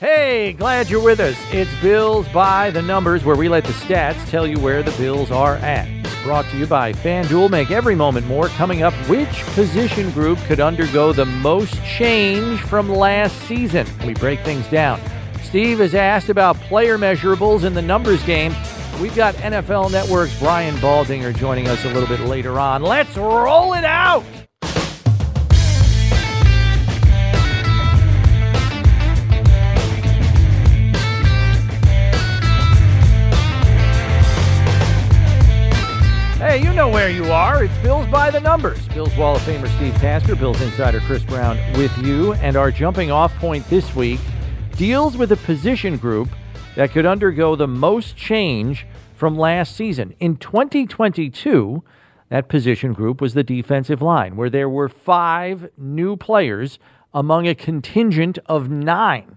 Hey, glad you're with us. It's Bills by the Numbers, where we let the stats tell you where the Bills are at. Brought to you by FanDuel. Make every moment more. Coming up, which position group could undergo the most change from last season? We break things down. Steve has asked about player measurables in the numbers game. We've got NFL Network's Brian Baldinger joining us a little bit later on. Let's roll it out! Know where you are. It's Bills by the Numbers. Bills Wall of Famer Steve Tasker, Bills insider Chris Brown with you. And our jumping off point this week deals with a position group that could undergo the most change from last season. In 2022, that position group was the defensive line, where there were five new players among a contingent of nine.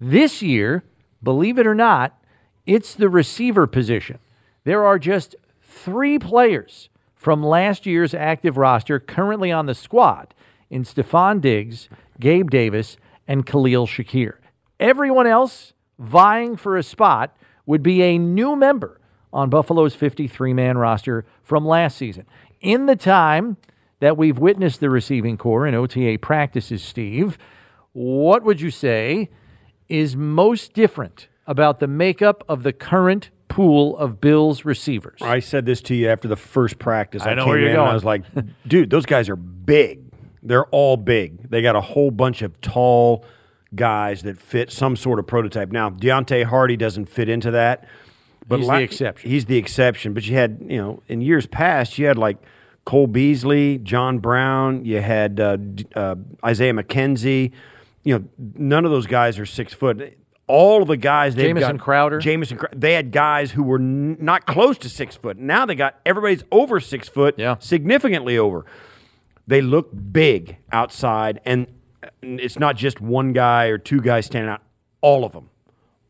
This year, believe it or not, it's the receiver position. There are just three players from last year's active roster currently on the squad in Stefon Diggs, Gabe Davis, and Khalil Shakir. Everyone else vying for a spot would be a new member on Buffalo's 53 man roster from last season. In the time that we've witnessed the receiving corps in OTA practices, Steve, what would you say is most different about the makeup of the current pool of Bills receivers. I said this to you after the first practice. I know came where you're in going. And I was like, dude, those guys are big. They're all big. They got a whole bunch of tall guys that fit some sort of prototype. Now, Deonte Harty doesn't fit into that. But He's the exception. He's the exception. But you had, you know, in years past, you had like Cole Beasley, John Brown, you had uh, uh, Isaiah McKenzie. You know, none of those guys are six foot. All of the guys they've Jamison got, Crowder. Jamison, they had guys who were n- not close to six foot. Now they got everybody's over six foot, Yeah. significantly over. They look big outside, and it's not just one guy or two guys standing out. All of them,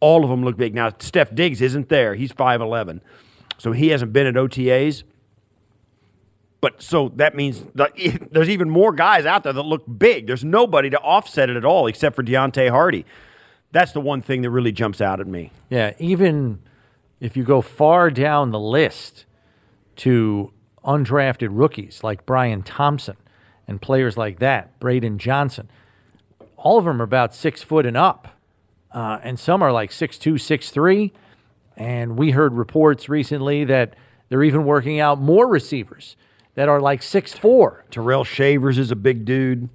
all of them look big. Now Steph Diggs isn't there; he's five eleven, so he hasn't been at OTAs. But so that means that there's even more guys out there that look big. There's nobody to offset it at all except for Deonte Harty. That's the one thing that really jumps out at me. Yeah, even if you go far down the list to undrafted rookies like Brian Thompson and players like that, Braydon Johnson, all of them are about six foot and up. Uh, and some are like six two, six three. And we heard reports recently that they're even working out more receivers that are like six four. Tyrell Shavers is a big dude.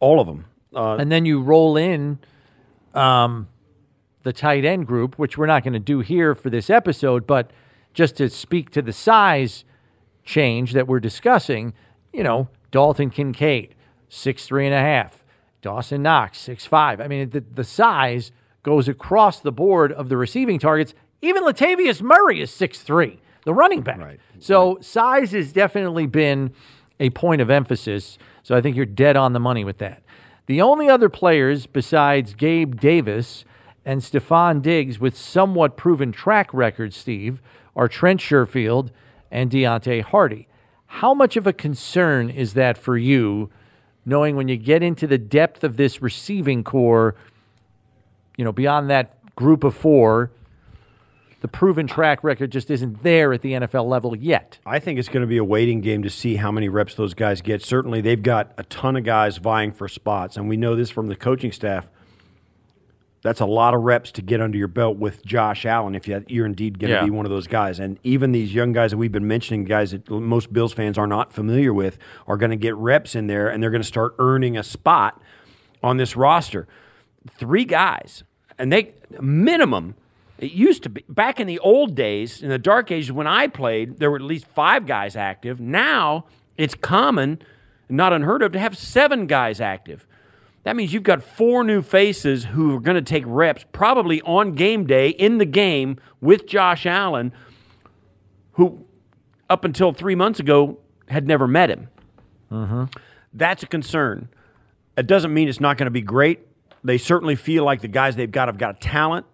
All of them. Uh, and then you roll in um, the tight end group, which we're not going to do here for this episode, but just to speak to the size change that we're discussing, you know, Dalton Kincaid, six three and a half, Dawson Knox, six five. I mean, the, the size goes across the board of the receiving targets. Even Latavius Murray is six three, the running back. Right. So size has definitely been a point of emphasis. So I think you're dead on the money with that. The only other players besides Gabe Davis and Stefon Diggs with somewhat proven track records, Steve, are Trent Sherfield and Deonte Harty. How much of a concern is that for you, knowing when you get into the depth of this receiving corps, you know, beyond that group of four, the proven track record just isn't there at the NFL level yet. I think it's going to be a waiting game to see how many reps those guys get. Certainly, they've got a ton of guys vying for spots, and we know this from the coaching staff. That's a lot of reps to get under your belt with Josh Allen if you- you're indeed going to Yeah. be one of those guys. And even these young guys that we've been mentioning, guys that most Bills fans are not familiar with, are going to get reps in there, and they're going to start earning a spot on this roster. Three guys, and they minimum. It used to be back in the old days, in the dark ages when I played, there were at least five guys active. Now it's common, not unheard of, to have seven guys active. That means you've got four new faces who are going to take reps, probably on game day in the game with Josh Allen, who up until three months ago had never met him. Mm-hmm. That's a concern. It doesn't mean it's not going to be great. They certainly feel like the guys they've got have got talent.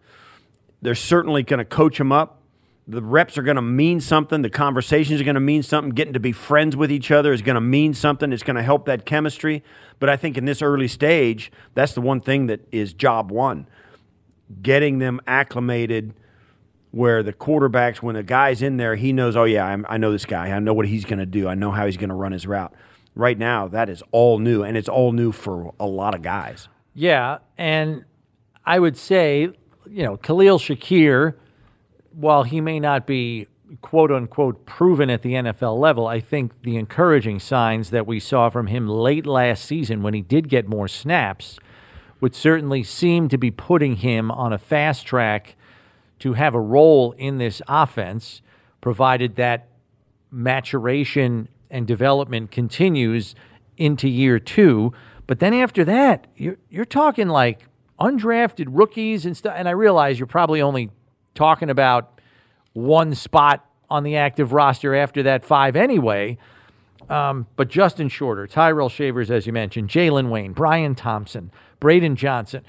They're certainly going to coach them up. The reps are going to mean something. The conversations are going to mean something. Getting to be friends with each other is going to mean something. It's going to help that chemistry. But I think in this early stage, that's the one thing that is job one. getting them acclimated where the quarterbacks, when a guy's in there, he knows, oh, yeah, I'm, I know this guy. I know what he's going to do. I know how he's going to run his route. Right now, that is all new, and it's all new for a lot of guys. Yeah, and I would say, you know, Khalil Shakir, while he may not be quote unquote proven at the NFL level, I think the encouraging signs that we saw from him late last season when he did get more snaps would certainly seem to be putting him on a fast track to have a role in this offense, provided that maturation and development continues into year two. But then after that, you're, you're talking like undrafted rookies and stuff. And I realize you're probably only talking about one spot on the active roster after that five anyway. Um, but Justin Shorter, Tyrell Shavers, as you mentioned, Jalen Wayne, Brian Thompson, Braydon Johnson.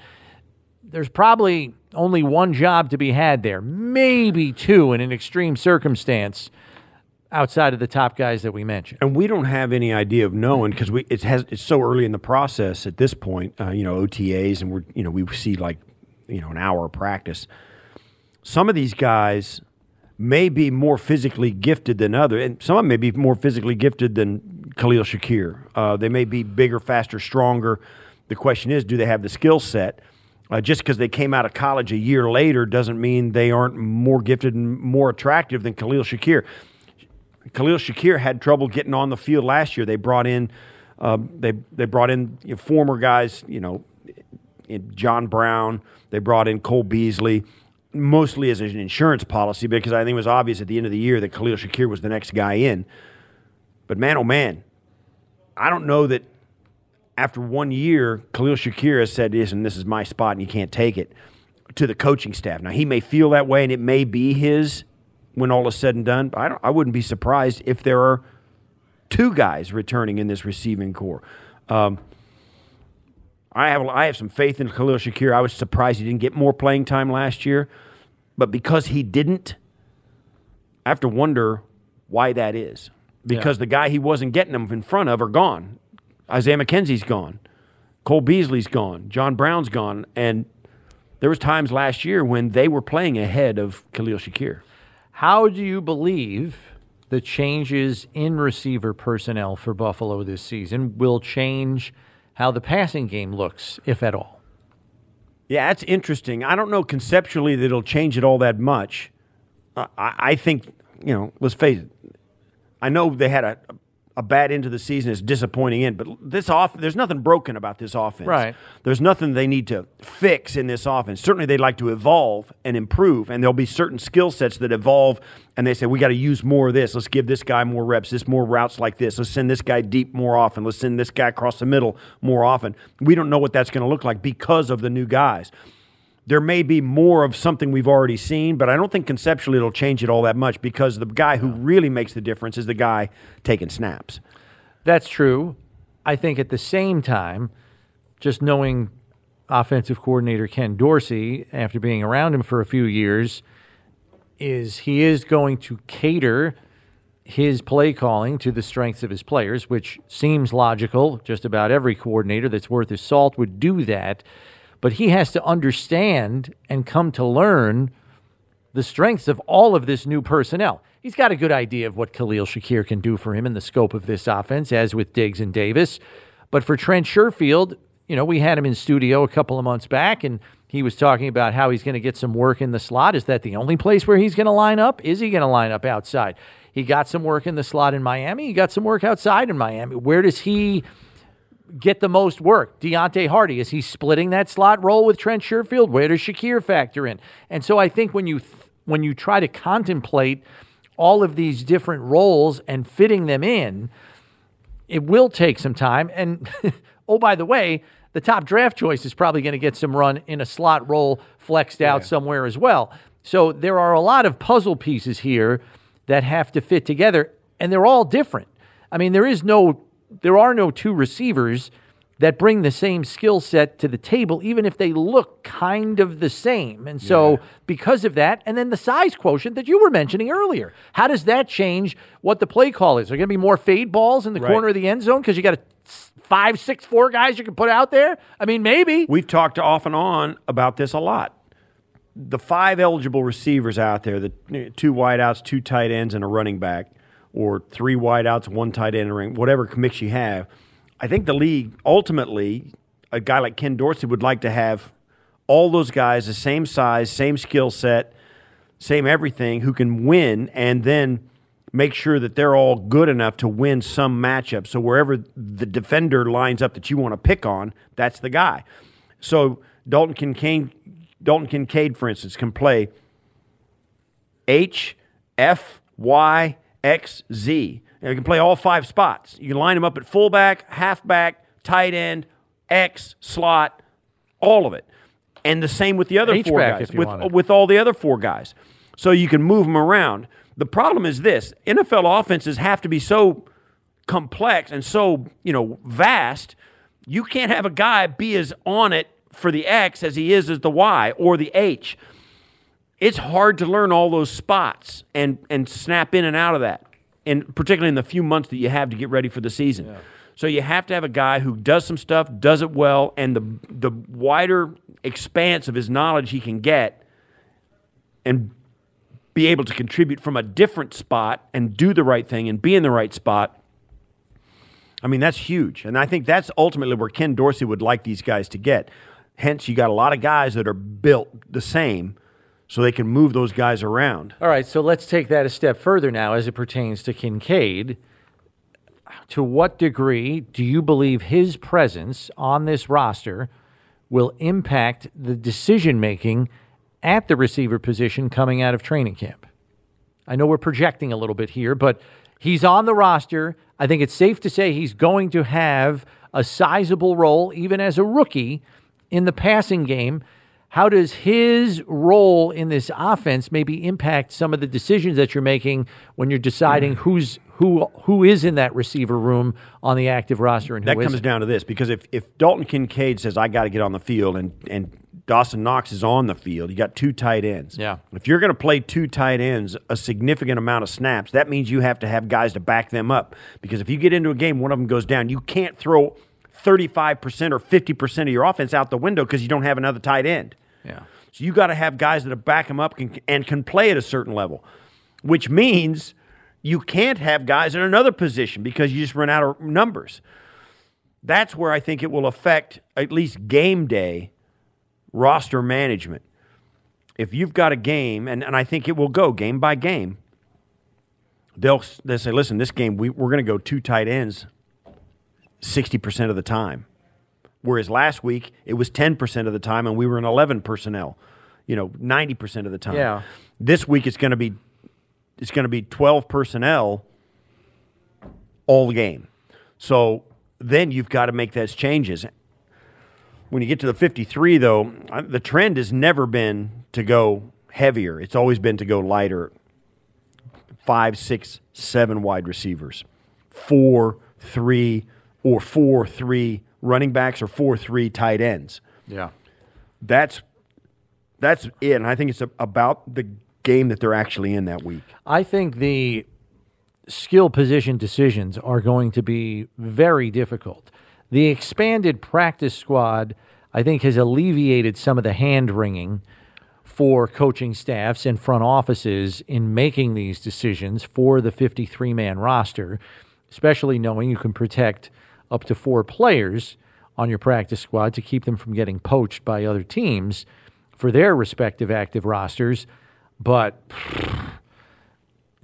There's probably only one job to be had there, maybe two in an extreme circumstance outside of the top guys that we mentioned. And we don't have any idea of knowing because we it has it's so early in the process at this point. Uh, you know OTAs and we're you know we see like you know an hour of practice. Some of these guys may be more physically gifted than other, and some of them may be more physically gifted than Khalil Shakir. Uh, they may be bigger, faster, stronger. The question is, do they have the skill set? Uh, just because they came out of college a year later doesn't mean they aren't more gifted and more attractive than Khalil Shakir. Khalil Shakir had trouble getting on the field last year. They brought in uh, they they brought in you know, former guys, you know, John Brown. They brought in Cole Beasley, mostly as an insurance policy because I think it was obvious at the end of the year that Khalil Shakir was the next guy in. But man, oh man, I don't know that after one year, Khalil Shakir has said, "Listen, this is my spot, and you can't take it." To the coaching staff. Now he may feel that way, and it may be his when all is said and done. I, I wouldn't be surprised if there are two guys returning in this receiving corps. Um, I have I have some faith in Khalil Shakir. I was surprised he didn't get more playing time last year, but because he didn't, I have to wonder why that is. Because yeah. the guy he wasn't getting them in front of are gone. Isaiah McKenzie's gone. Cole Beasley's gone. John Brown's gone. And there was times last year when they were playing ahead of Khalil Shakir. How do you believe the changes in receiver personnel for Buffalo this season will change how the passing game looks, if at all? Yeah, that's interesting. I don't know conceptually that it'll change it all that much. I, I think, you know, let's face it. I know they had a, a bad end to the season is disappointing in, but this off there's nothing broken about this offense. Right. There's nothing they need to fix in this offense. Certainly they'd like to evolve and improve, and there'll be certain skill sets that evolve and they say we got to use more of this. Let's give this guy more reps, this more routes like this. Let's send this guy deep more often. Let's send this guy across the middle more often. We don't know what that's going to look like because of the new guys there may be more of something we've already seen, but I don't think conceptually it'll change it all that much because the guy who really makes the difference is the guy taking snaps. That's true. I think at the same time, just knowing offensive coordinator Ken Dorsey after being around him for a few years is he is going to cater his play calling to the strengths of his players, which seems logical. Just about every coordinator that's worth his salt would do that but he has to understand and come to learn the strengths of all of this new personnel. He's got a good idea of what Khalil Shakir can do for him in the scope of this offense, as with Diggs and Davis. But for Trent Sherfield, you know, we had him in studio a couple of months back, and he was talking about how he's going to get some work in the slot. Is that the only place where he's going to line up? Is he going to line up outside? He got some work in the slot in Miami. He got some work outside in Miami. Where does he get the most work? Deonte Harty, is he splitting that slot role with Trent Sherfield? Where does Shakir factor in? And so I think when you th- when you try to contemplate all of these different roles and fitting them in, it will take some time. And oh, by the way, the top draft choice is probably going to get some run in a slot role flexed out yeah. somewhere as well. So there are a lot of puzzle pieces here that have to fit together, and they're all different. I mean, there is no there are no two receivers that bring the same skill set to the table, even if they look kind of the same. And so, yeah. because of that, and then the size quotient that you were mentioning earlier, how does that change what the play call is? Are going to be more fade balls in the right. corner of the end zone because you got a five, six, four guys you can put out there? I mean, maybe. We've talked off and on about this a lot. the five eligible receivers out there, the two wideouts, two tight ends, and a running back, or three wideouts, one tight end, and whatever mix you have, I think the league ultimately, a guy like Ken Dorsey would like to have all those guys the same size, same skill set, same everything, who can win, and then make sure that they're all good enough to win some matchup. So wherever the defender lines up that you want to pick on, that's the guy. So Dalton Kincaid, Dalton Kincaid, for instance, can play H, F, Y, X, Z. And he can play all five spots. You can line them up at fullback, halfback, tight end, X, slot, all of it. And the same with the other H-back four guys, you with, with all the other four guys. So you can move them around. The problem is this NFL offenses have to be so complex and so, you know, vast. You can't have a guy be as on it for the X as he is as the Y or the H. It's hard to learn all those spots and and snap in and out of that. And particularly in the few months that you have to get ready for the season. So you have to have a guy who does some stuff, does it well, and the the wider expanse of his knowledge he can get and be able to contribute from a different spot and do the right thing and be in the right spot. I mean, that's huge. And I think that's ultimately where Ken Dorsey would like these guys to get. Hence, you got a lot of guys that are built the same so they can move those guys around. All right, so let's take that a step further now as it pertains to Kincaid. To what degree do you believe his presence on this roster will impact the decision making at the receiver position coming out of training camp? I know we're projecting a little bit here, but he's on the roster. I think it's safe to say he's going to have a sizable role, even as a rookie, in the passing game. How does his role in this offense maybe impact some of the decisions that you're making when you're deciding mm. who's who who is in that receiver room on the active roster and who That comes isn't? down to this because if, if Dalton Kincaid says, I got to get on the field, and, and Dawson Knox is on the field, you got two tight ends. Yeah. If you're going to play two tight ends a significant amount of snaps, that means you have to have guys to back them up. Because if you get into a game, one of them goes down, you can't throw 35% or 50% of your offense out the window because you don't have another tight end. Yeah. So you got to have guys that back them up can, and can play at a certain level, which means you can't have guys in another position because you just run out of numbers. That's where I think it will affect at least game day roster management. If you've got a game, and, and I think it will go game by game, they'll, they'll say, listen, this game, we, we're going to go two tight ends 60% of the time. Whereas last week it was 10% of the time and we were in 11 personnel, you know, 90% of the time. Yeah. This week it's going to be it's going to be 12 personnel all the game. So then you've got to make those changes. When you get to the 53 though, the trend has never been to go heavier. It's always been to go lighter. Five, six, seven wide receivers. Four, three, or four, three running backs or four, three tight ends. Yeah. That's that's it. And I think it's a, about the game that they're actually in that week. I think the skill position decisions are going to be very difficult. The expanded practice squad, I think, has alleviated some of the hand wringing for coaching staffs and front offices in making these decisions for the 53 man roster, especially knowing you can protect up to four players on your practice squad to keep them from getting poached by other teams for their respective active rosters. But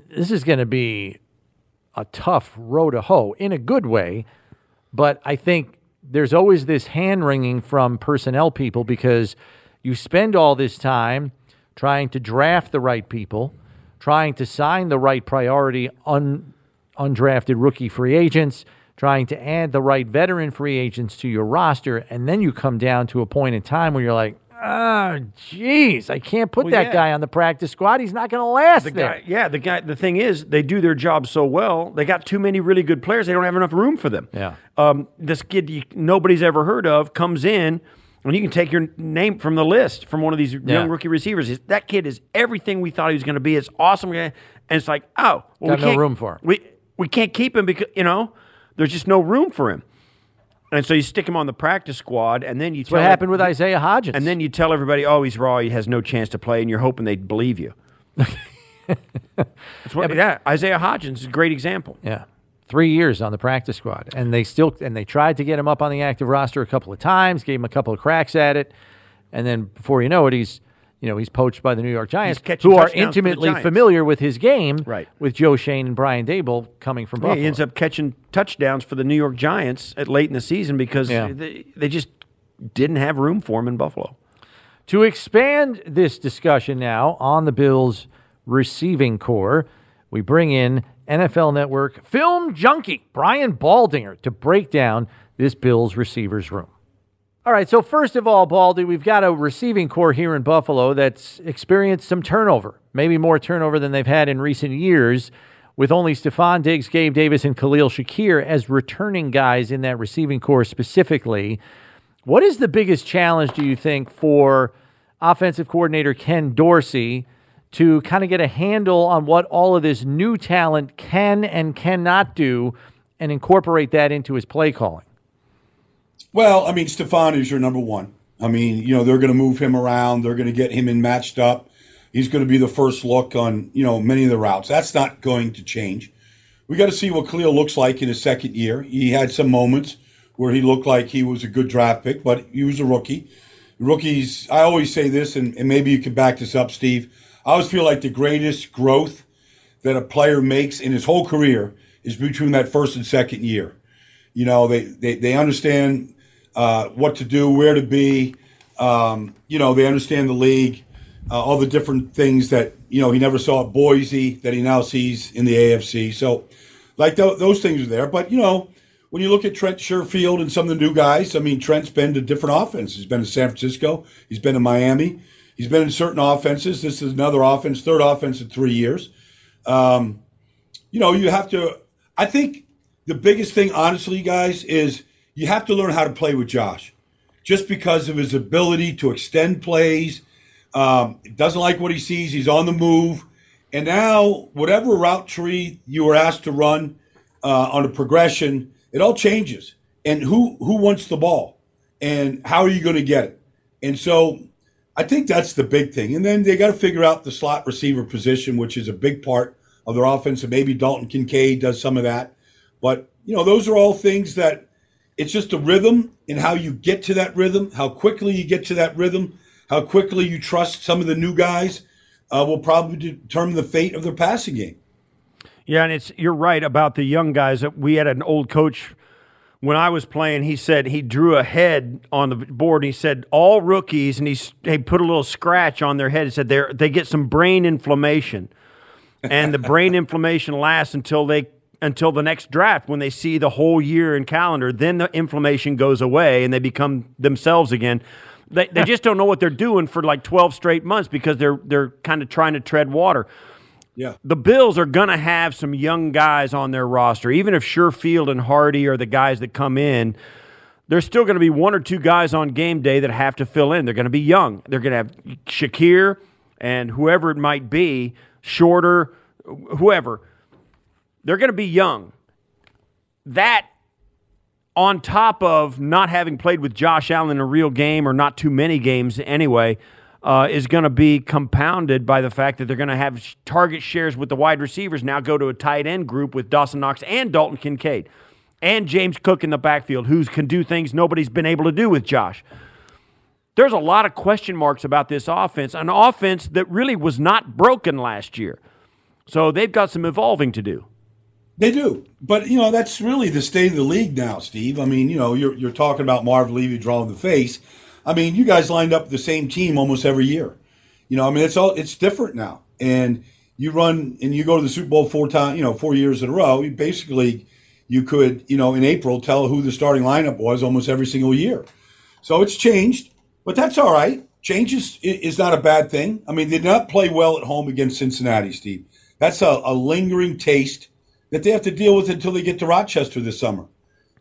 this is going to be a tough row to hoe in a good way. But I think there's always this hand wringing from personnel people because you spend all this time trying to draft the right people, trying to sign the right priority un, undrafted rookie free agents, trying to add the right veteran free agents to your roster. And then you come down to a point in time where you're like, oh, jeez, I can't put Well, that yeah. guy on the practice squad. He's not going to last The there. guy, yeah, the guy. The thing is, they do their job so well. They got too many really good players. They don't have enough room for them. Yeah. Um, this kid you, nobody's ever heard of comes in, and you can take your name from the list from one of these Yeah. young rookie receivers. That kid is everything we thought he was going to be. It's awesome, and it's like, oh, well, Got we no can't, room for him. We we can't keep him because you know there's just no room for him. And so you stick him on the practice squad, and then you That's what happened with Isaiah Hodgins. And then you tell everybody, "Oh, he's raw. He has no chance to play," and you're hoping they believe you. That's what, yeah, yeah, Isaiah Hodgins is a great example. Yeah, three years on the practice squad, and they still and they tried to get him up on the active roster a couple of times, gave him a couple of cracks at it, and then before you know it, he's you know he's poached by the New York Giants, who are intimately familiar with his game, right? With Joe Schoen and Brian Daboll coming from yeah, Buffalo, he ends up catching touchdowns for the New York Giants at late in the season because yeah. they, they just didn't have room for him in Buffalo. To expand this discussion now on the Bills' receiving corps, we bring in NFL Network film junkie Brian Baldinger to break down this Bills receivers room. All right, so first of all, Baldy, we've got a receiving corps here in Buffalo that's experienced some turnover, maybe more turnover than they've had in recent years, with only Stefon Diggs, Gabe Davis, and Khalil Shakir as returning guys in that receiving corps specifically. What is the biggest challenge, do you think, for offensive coordinator Ken Dorsey to kind of get a handle on what all of this new talent can and cannot do and incorporate that into his play calling? Well, I mean, Stefon is your number one. I mean, you know, they're going to move him around. They're going to get him in matched up. He's going to be the first look on, you know, many of the routes. That's not going to change. We got to see what Khalil looks like in his second year. He had some moments where he looked like he was a good draft pick, but he was a rookie. Rookies, I always say this, and, and maybe you can back this up, Steve. I always feel like the greatest growth that a player makes in his whole career is between that first and second year. You know, they, they, they understand uh, what to do, where to be. Um, you know, they understand the league, uh, all the different things that you know he never saw at Boise that he now sees in the AFC. So, like th- those things are there. But you know, when you look at Trent Sherfield and some of the new guys, I mean, Trent's been to different offenses. He's been to San Francisco. He's been to Miami. He's been in certain offenses. This is another offense, third offense in three years. Um, you know, you have to. I think the biggest thing, honestly, guys, is you have to learn how to play with Josh, just because of his ability to extend plays. Um, doesn't like what he sees. He's on the move, and now whatever route tree you were asked to run uh, on a progression, it all changes. And who who wants the ball, and how are you going to get it? And so, I think that's the big thing. And then they got to figure out the slot receiver position, which is a big part of their offense. And maybe Dalton Kincaid does some of that. But you know, those are all things that it's just a rhythm and how you get to that rhythm, how quickly you get to that rhythm, how quickly you trust some of the new guys uh, will probably determine the fate of their passing game. Yeah, and it's you're right about the young guys. We had an old coach when I was playing. He said he drew a head on the board. And he said all rookies, and he, he put a little scratch on their head. He said they they get some brain inflammation, and the brain inflammation lasts until they until the next draft when they see the whole year and calendar. Then the inflammation goes away and they become themselves again. They, they just don't know what they're doing for like 12 straight months because they're they're kind of trying to tread water. Yeah. The Bills are going to have some young guys on their roster. Even if Sherfield and Harty are the guys that come in, there's still going to be one or two guys on game day that have to fill in. They're going to be young. They're going to have Shakir and whoever it might be, Shorter, whoever they're going to be young. That, on top of not having played with Josh Allen in a real game or not too many games anyway, uh, is going to be compounded by the fact that they're going to have target shares with the wide receivers now go to a tight end group with Dawson Knox and Dalton Kincaid and James Cook in the backfield, who can do things nobody's been able to do with Josh. There's a lot of question marks about this offense, an offense that really was not broken last year. So they've got some evolving to do. They do, but you know that's really the state of the league now, Steve. I mean, you know, you're you're talking about Marv Levy drawing the face. I mean, you guys lined up the same team almost every year. You know, I mean, it's all it's different now, and you run and you go to the Super Bowl four times, you know, four years in a row. You basically, you could, you know, in April tell who the starting lineup was almost every single year. So it's changed, but that's all right. Change is, is not a bad thing. I mean, they did not play well at home against Cincinnati, Steve. That's a, a lingering taste that they have to deal with until they get to Rochester this summer.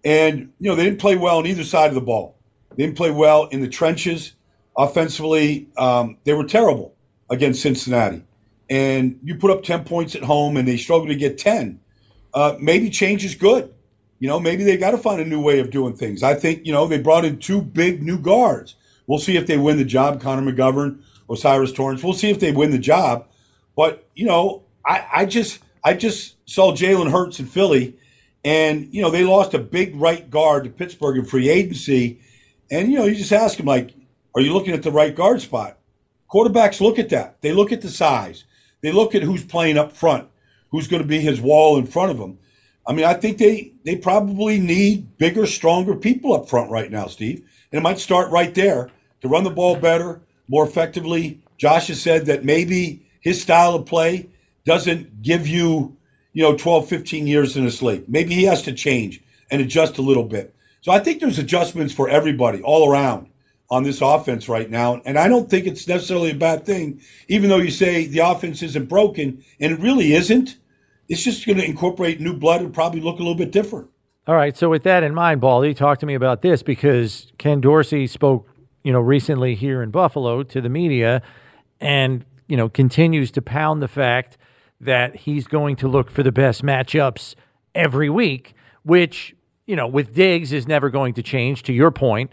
And, you know, they didn't play well on either side of the ball. They didn't play well in the trenches. Offensively, um, they were terrible against Cincinnati. And you put up 10 points at home and they struggle to get 10. Uh, maybe change is good. you know, maybe they got to find a new way of doing things. I think, you know, they brought in two big new guards. We'll see if they win the job, Connor McGovern, O'Cyrus Torrence. We'll see if they win the job. But, you know, I, I just I just saw Jalen Hurts in Philly, and, you know, they lost a big right guard to Pittsburgh in free agency. And, you know, you just ask him, like, are you looking at the right guard spot? Quarterbacks look at that. They look at the size. They look at who's playing up front, who's going to be his wall in front of him. I mean, I think they they probably need bigger, stronger people up front right now, Steve. And it might start right there to run the ball better, more effectively. Josh has said that maybe his style of play doesn't give you, you know, 12, 15 years in a sleep. Maybe he has to change and adjust a little bit. So I think there's adjustments for everybody all around on this offense right now. And I don't think it's necessarily a bad thing, even though you say the offense isn't broken, and it really isn't. It's just going to incorporate new blood and probably look a little bit different. All right. So with that in mind, Baldy, talk to me about this because Ken Dorsey spoke, you know, recently here in Buffalo to the media, and you know continues to pound the fact that he's going to look for the best matchups every week, which you know with Diggs is never going to change. To your point,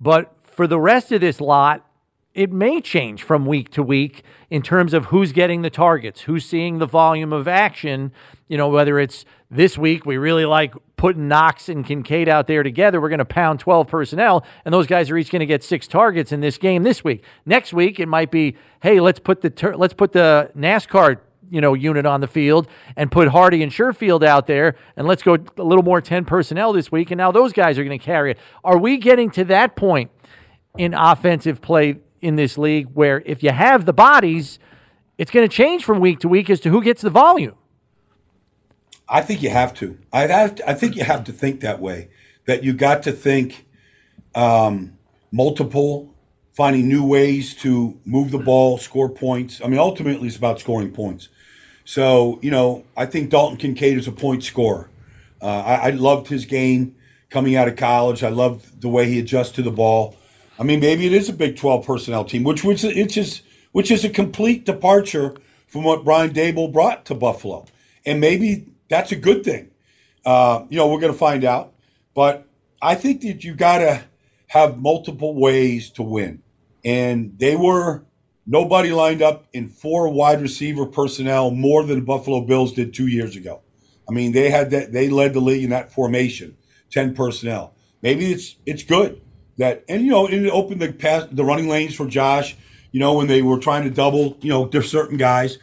but for the rest of this lot, it may change from week to week in terms of who's getting the targets, who's seeing the volume of action. You know, whether it's this week, we really like putting Knox and Kincaid out there together. We're going to pound 12 personnel, and those guys are each going to get six targets in this game this week. Next week, it might be, hey, let's put the ter- let's put the NASCAR you know unit on the field and put Harty and Sherfield out there, and let's go a little more 10 personnel this week. And now those guys are going to carry it. Are we getting to that point in offensive play in this league where if you have the bodies, it's going to change from week to week as to who gets the volume. I think you have to. I have to, I think you have to think that way. That you got to think um, multiple, finding new ways to move the ball, score points. I mean, ultimately, it's about scoring points. So you know, I think Dalton Kincaid is a point scorer. Uh, I, I loved his game coming out of college. I loved the way he adjusts to the ball. I mean, maybe it is a Big 12 personnel team, which which which is which is a complete departure from what Brian Daboll brought to Buffalo, and maybe that's a good thing. Uh, you know, we're going to find out, but I think that you got to have multiple ways to win, and they were nobody lined up in four wide receiver personnel more than the Buffalo Bills did two years ago. I mean, they had that they led the league in that formation, ten personnel. Maybe it's it's good that and you know it opened the pass the running lanes for Josh. You know when they were trying to double, you know there's certain guys,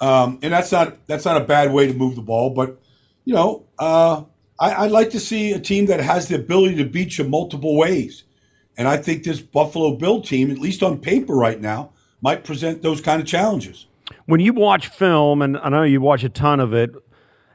um, and that's not that's not a bad way to move the ball. But you know uh, I, would like to see a team that has the ability to beat you multiple ways, and I think this Buffalo Bill team, at least on paper right now, might present those kind of challenges. When you watch film, and I know you watch a ton of it,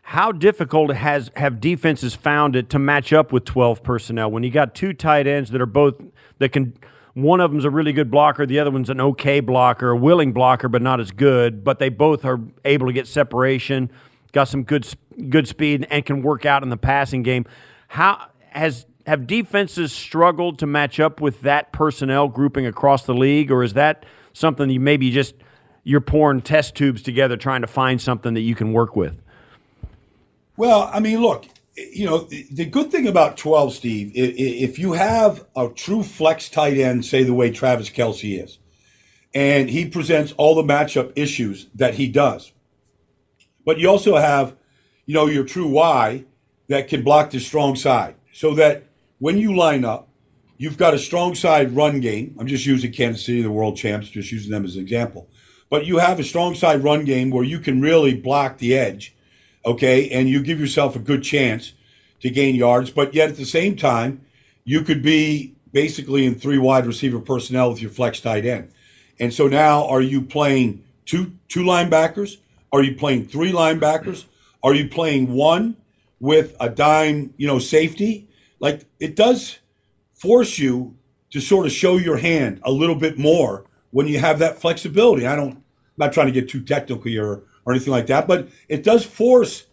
how difficult has have defenses found it to match up with 12 personnel when you got two tight ends that are both that can one of them's a really good blocker the other one's an okay blocker a willing blocker but not as good but they both are able to get separation got some good good speed and can work out in the passing game how has have defenses struggled to match up with that personnel grouping across the league or is that something you maybe just you're pouring test tubes together trying to find something that you can work with. Well, I mean, look, you know, the good thing about 12, Steve, if you have a true flex tight end, say the way Travis Kelce is, and he presents all the matchup issues that he does, but you also have, you know, your true Y that can block the strong side so that when you line up, you've got a strong side run game. I'm just using Kansas City, the world champs, just using them as an example. But you have a strong side run game where you can really block the edge okay, and you give yourself a good chance to gain yards, but yet at the same time, you could be basically in three wide receiver personnel with your flex tight end. And so now are you playing two two linebackers? Are you playing three linebackers? Are you playing one with a dime, you know, safety? Like it does force you to sort of show your hand a little bit more when you have that flexibility. I don't I'm not trying to get too technical here or anything like that. But it does force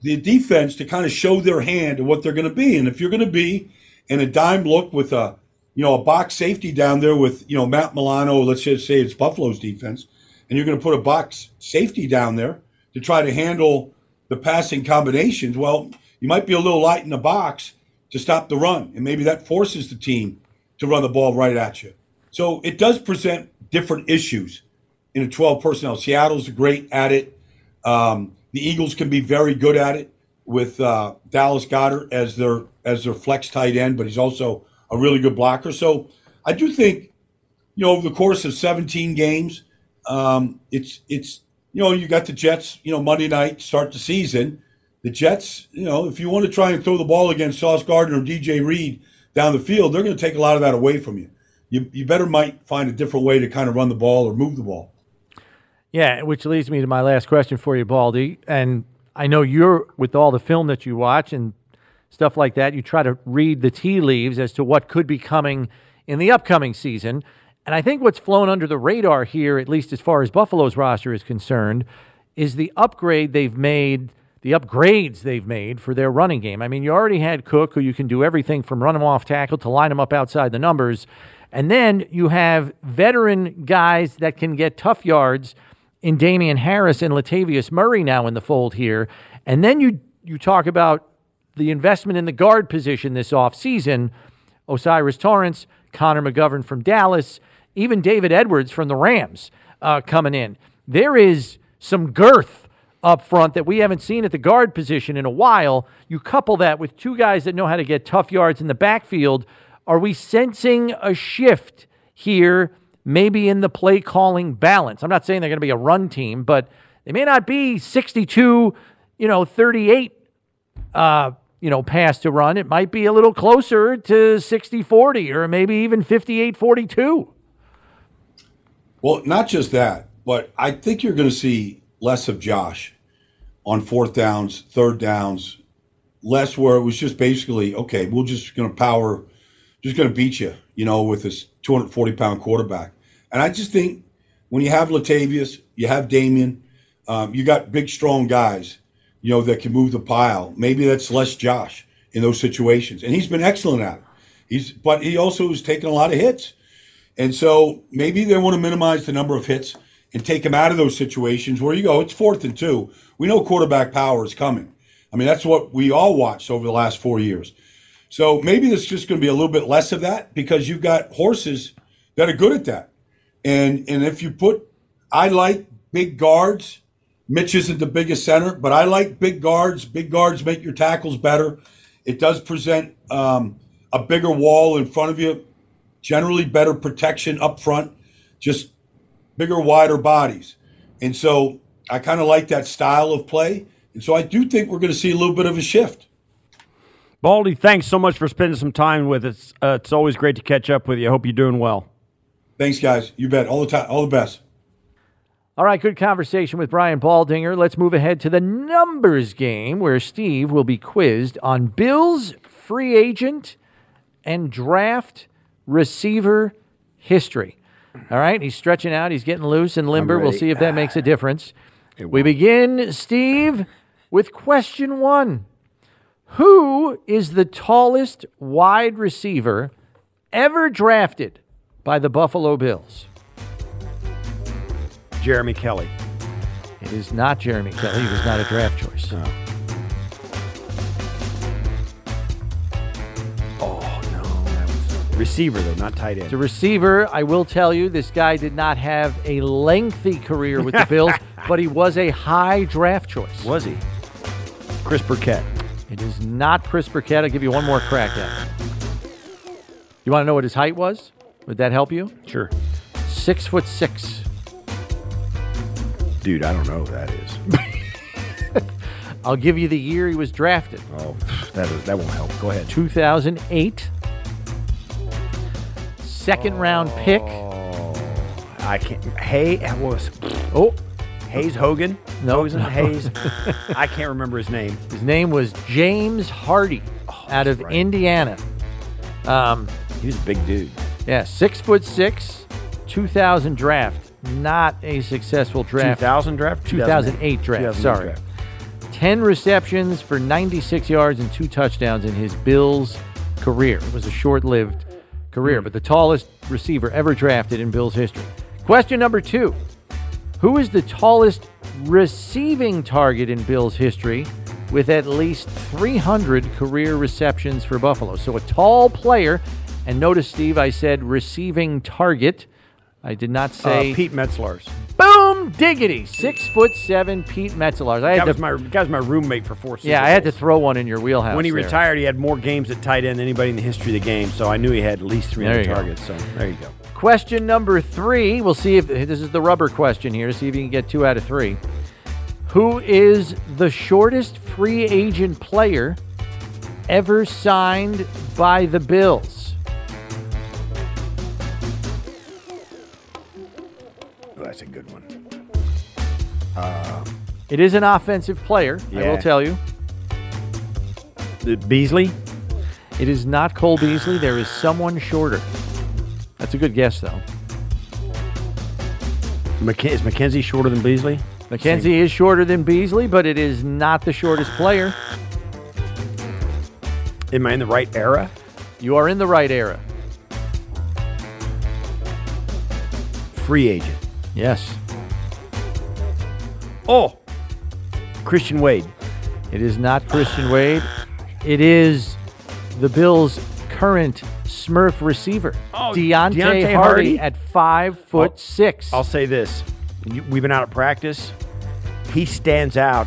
the defense to kind of show their hand and what they're going to be. And if you're going to be in a dime look with a you know a box safety down there with you know Matt Milano, let's just say it's Buffalo's defense, and you're going to put a box safety down there to try to handle the passing combinations. Well, you might be a little light in the box to stop the run, and maybe that forces the team to run the ball right at you. So it does present different issues in a 12 personnel. Seattle's great at it. Um, the Eagles can be very good at it with uh, Dallas Goedert as their as their flex tight end, but he's also a really good blocker. So I do think, you know, over the course of 17 games, um, it's it's you know you got the Jets, you know, Monday night start the season. The Jets, you know, if you want to try and throw the ball against Sauce Gardner or DJ Reed down the field, they're going to take a lot of that away from you. You you better might find a different way to kind of run the ball or move the ball. Yeah, which leads me to my last question for you, Baldy. And I know you're with all the film that you watch and stuff like that. You try to read the tea leaves as to what could be coming in the upcoming season. And I think what's flown under the radar here, at least as far as Buffalo's roster is concerned, is the upgrade they've made, the upgrades they've made for their running game. I mean, you already had Cook, who you can do everything from run him off tackle to line him up outside the numbers. And then you have veteran guys that can get tough yards in Damien Harris and Latavius Murray now in the fold here. And then you you talk about the investment in the guard position this offseason. O'Cyrus Torrence, Connor McGovern from Dallas, even David Edwards from the Rams uh, coming in. There is some girth up front that we haven't seen at the guard position in a while. You couple that with two guys that know how to get tough yards in the backfield. Are we sensing a shift here maybe in the play calling balance. I'm not saying they're going to be a run team, but they may not be 62, you know, 38, uh, you know, pass to run. It might be a little closer to 60 40 or maybe even 58 42. Well, not just that, but I think you're going to see less of Josh on fourth downs, third downs, less where it was just basically, okay, we're just going to power, just going to beat you, you know, with this 240 pound quarterback. And I just think when you have Latavius, you have Damien, um, you got big, strong guys, you know, that can move the pile. Maybe that's less Josh in those situations. And he's been excellent at it. He's, but he also has taken a lot of hits. And so maybe they want to minimize the number of hits and take him out of those situations where you go, it's fourth and two. We know quarterback power is coming. I mean, that's what we all watched over the last four years. So maybe there's just going to be a little bit less of that because you've got horses that are good at that. And and if you put, I like big guards. Mitch isn't the biggest center, but I like big guards. Big guards make your tackles better. It does present um, a bigger wall in front of you, generally better protection up front, just bigger, wider bodies. And so I kind of like that style of play. And so I do think we're going to see a little bit of a shift. Baldy, thanks so much for spending some time with us. Uh, it's always great to catch up with you. I hope you're doing well. Thanks, guys. You bet. All the time. All the best. All right, good conversation with Brian Baldinger. Let's move ahead to the numbers game where Steve will be quizzed on Bills free agent and draft receiver history. All right, he's stretching out, he's getting loose and limber. We'll see if that makes a difference. We begin, Steve, with question one Who is the tallest wide receiver ever drafted by the Buffalo Bills? Jeremy Kelly. It is not Jeremy Kelly. He was not a draft choice. No. Receiver though, not tight end. The receiver, I will tell you, this guy did not have a lengthy career with the Bills, but he was a high draft choice. Was he? Chris Burkett. It is not Chris Burkett. I'll give you one more crack at it. You want to know what his height was? Would that help you? Sure. Six foot six. Dude, I don't know who that is. I'll give you the year he was drafted. Oh, that that won't help. Go ahead. 2008. Second round pick. Oh, I can't. That was. Oh, Hayes Hogan. No, Hogan no. Hayes. I can't remember his name. his name was James Hardy out of right. Indiana. Um, He was a big dude. yeah, six foot six, 2000 draft. Not a successful draft. 2000 draft. 2008 draft, 2008 sorry. draft. 10 receptions for 96 yards and two touchdowns in his Bills career. It was a short lived career, hmm. but the tallest receiver ever drafted in Bills history. Question number two Who is the tallest receiving target in Bills history with at least 300 career receptions for Buffalo. So a tall player. And notice, Steve, I said receiving target. I did not say Uh, Pete Metzelaars. Boom diggity. Six foot seven Pete Metzelaars. I had That to, was my that was my roommate for four. Super yeah, I had to throw one in your wheelhouse. When he there. retired, he had more games at tight end than anybody in the history of the game. So I knew he had at least 300 you go. targets. So there you go. Question number three. We'll see if this is the rubber question here to see if you can get two out of three. Who is the shortest free agent player ever signed by the Bills? That's a good one. Um, it is an offensive player, I will tell you. The Beasley. It is not Cole Beasley. There is someone shorter. That's a good guess, though. McK- is McKenzie shorter than Beasley? McKenzie is shorter than Beasley, but it is not the shortest player. Am I in the right era? You are in the right era. Free agent. Yes. Oh, Christian Wade. It is not Christian Wade. It is the Bills' current Smurf receiver, Oh, Deonte, Deonte Harty, Harty? at five foot I'll- six. I'll say this: we've been out of practice. He stands out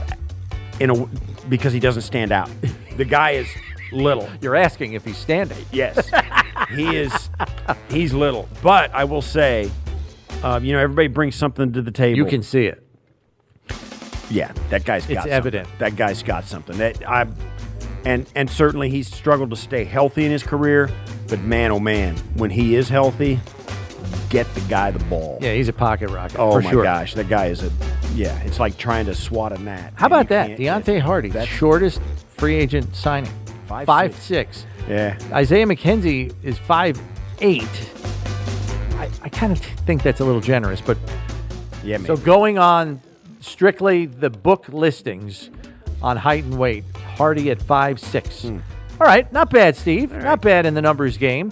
in a because he doesn't stand out. The guy is little. You're asking if he's standing. Yes, he is. He's little, but I will say, um, you know, everybody brings something to the table. You can see it. Yeah, that guy's got It's something. evident. That guy's got something. That I and and certainly he's struggled to stay healthy in his career, but man oh man, when he is healthy, get the guy the ball. Yeah, he's a pocket rocket. Oh my sure. gosh, that guy is a yeah, it's like trying to swat a gnat. How about that? Deonte Harty, That's- shortest free agent signing. Five Five six. six. Yeah. Isaiah McKenzie is five eight. I, I kind of think that's a little generous, but Yeah, man. So going on strictly the book listings on height and weight, Harty at five six. Hmm. All right, not bad, Steve. Not bad in the numbers game.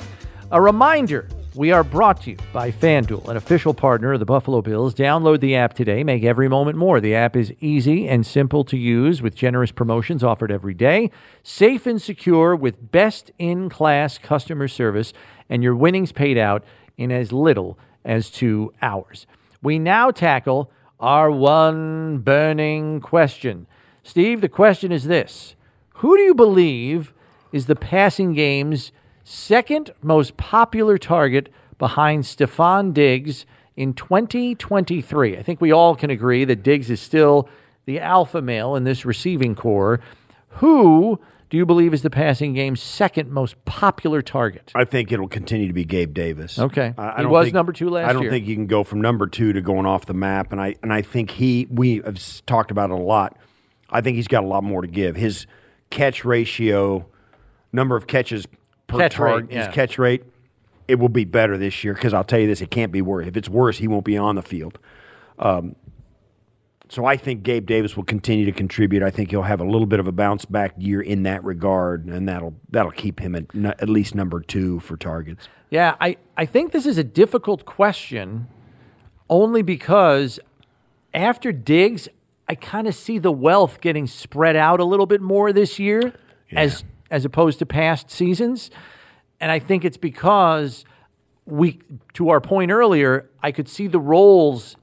A reminder. We are brought to you by FanDuel, an official partner of the Buffalo Bills. Download the app today. Make every moment more. The app is easy and simple to use with generous promotions offered every day. Safe and secure with best in class customer service, and your winnings paid out in as little as two hours. We now tackle our one burning question. Steve, the question is this Who do you believe is the passing game's second most popular target behind Stefon Diggs in 2023? I think we all can agree that Diggs is still the alpha male in this receiving corps. Who do you believe is the passing game's second most popular target? I think it'll continue to be Gabe Davis. Okay. I, I He was think- number two last year. I don't year. think you can go from number two to going off the map, and I and I think he we have talked about it a lot. I think he's got a lot more to give. His catch ratio, number of catches per Catch rate, target, yeah. his catch rate, it will be better this year because I'll tell you this: it can't be worse. If it's worse, he won't be on the field. Um, so I think Gabe Davis will continue to contribute. I think he'll have a little bit of a bounce back year in that regard, and that'll that'll keep him at n- at least number two for targets. Yeah, I, I think this is a difficult question only because after Diggs, I kind of see the wealth getting spread out a little bit more this year as as opposed to past seasons. And I think it's because we to our point earlier, I could see the roles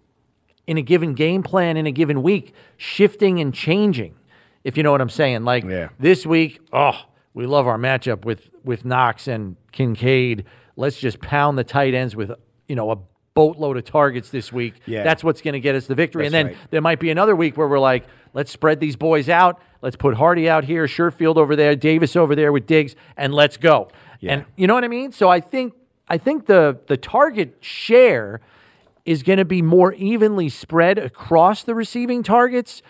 in a given game plan in a given week shifting and changing. If you know what I'm saying. Like Yeah. this week, oh, we love our matchup with with Knox and Kincaid. Let's just pound the tight ends with you know a boatload of targets this week. Yeah. That's what's going to get us the victory. That's and then right. there might be another week where we're like, let's spread these boys out. Let's put Harty out here, Sherfield over there, Davis over there with Diggs, and let's go. Yeah. And you know what I mean? So I think I think the the target share is going to be more evenly spread across the receiving targets.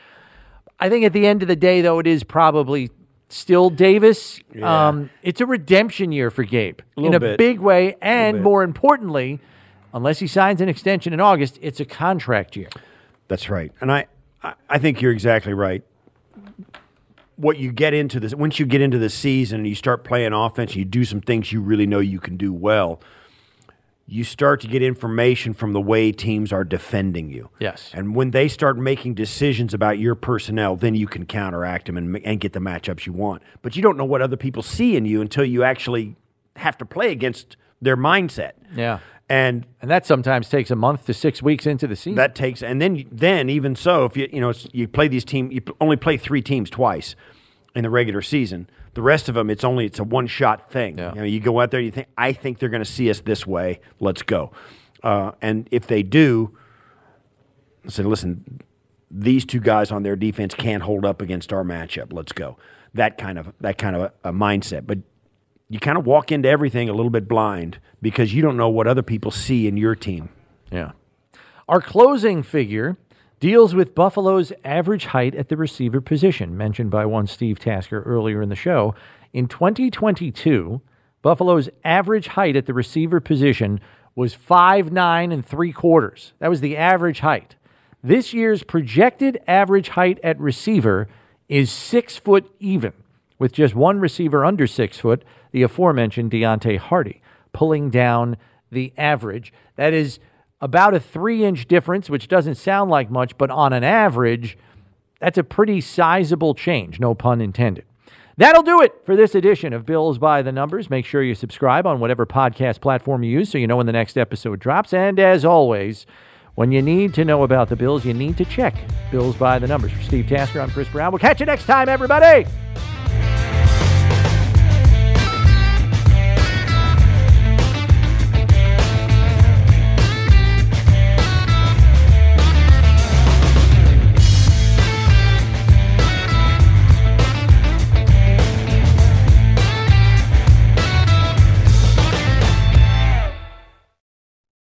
I think at the end of the day, though, it is probably still Davis. Yeah. Um, it's a redemption year for Gabe in a bit. big way, and more importantly, unless he signs an extension in August, it's a contract year. That's right, and I, I, I think you're exactly right. What you get into this, once you get into the season and you start playing offense, you do some things you really know you can do well. You start to get information from the way teams are defending you. Yes. And when they start making decisions about your personnel, then you can counteract them and, and get the matchups you want. But you don't know what other people see in you until you actually have to play against their mindset. Yeah. And And that sometimes takes a month to six weeks into the season. that takes and then then even so if you you know it's- you play these team you only play three teams twice in the regular season the rest of them it's only it's a one shot thing. Yeah. you, know, you go out there you think i think they're going to see us this way. Let's go. Uh, and if they do I say listen these two guys on their defense can't hold up against our matchup. Let's go. That kind of that kind of a, a mindset. But you kind of walk into everything a little bit blind because you don't know what other people see in your team. Yeah. Our closing figure deals with Buffalo's average height at the receiver position, mentioned by one Steve Tasker earlier in the show. In 2022, Buffalo's average height at the receiver position was five nine and three quarters. That was the average height. This year's projected average height at receiver is six foot even, with just one receiver under six foot, the aforementioned Deonte Harty, pulling down the average. That is about a three inch difference, which doesn't sound like much, but on an average, that's a pretty sizable change, no pun intended. That'll do it for this edition of Bills by the Numbers. Make sure you subscribe on whatever podcast platform you use so you know when the next episode drops. And as always, when you need to know about the Bills, you need to check Bills by the Numbers. For Steve Tasker, I'm Chris Brown. We'll catch you next time, everybody.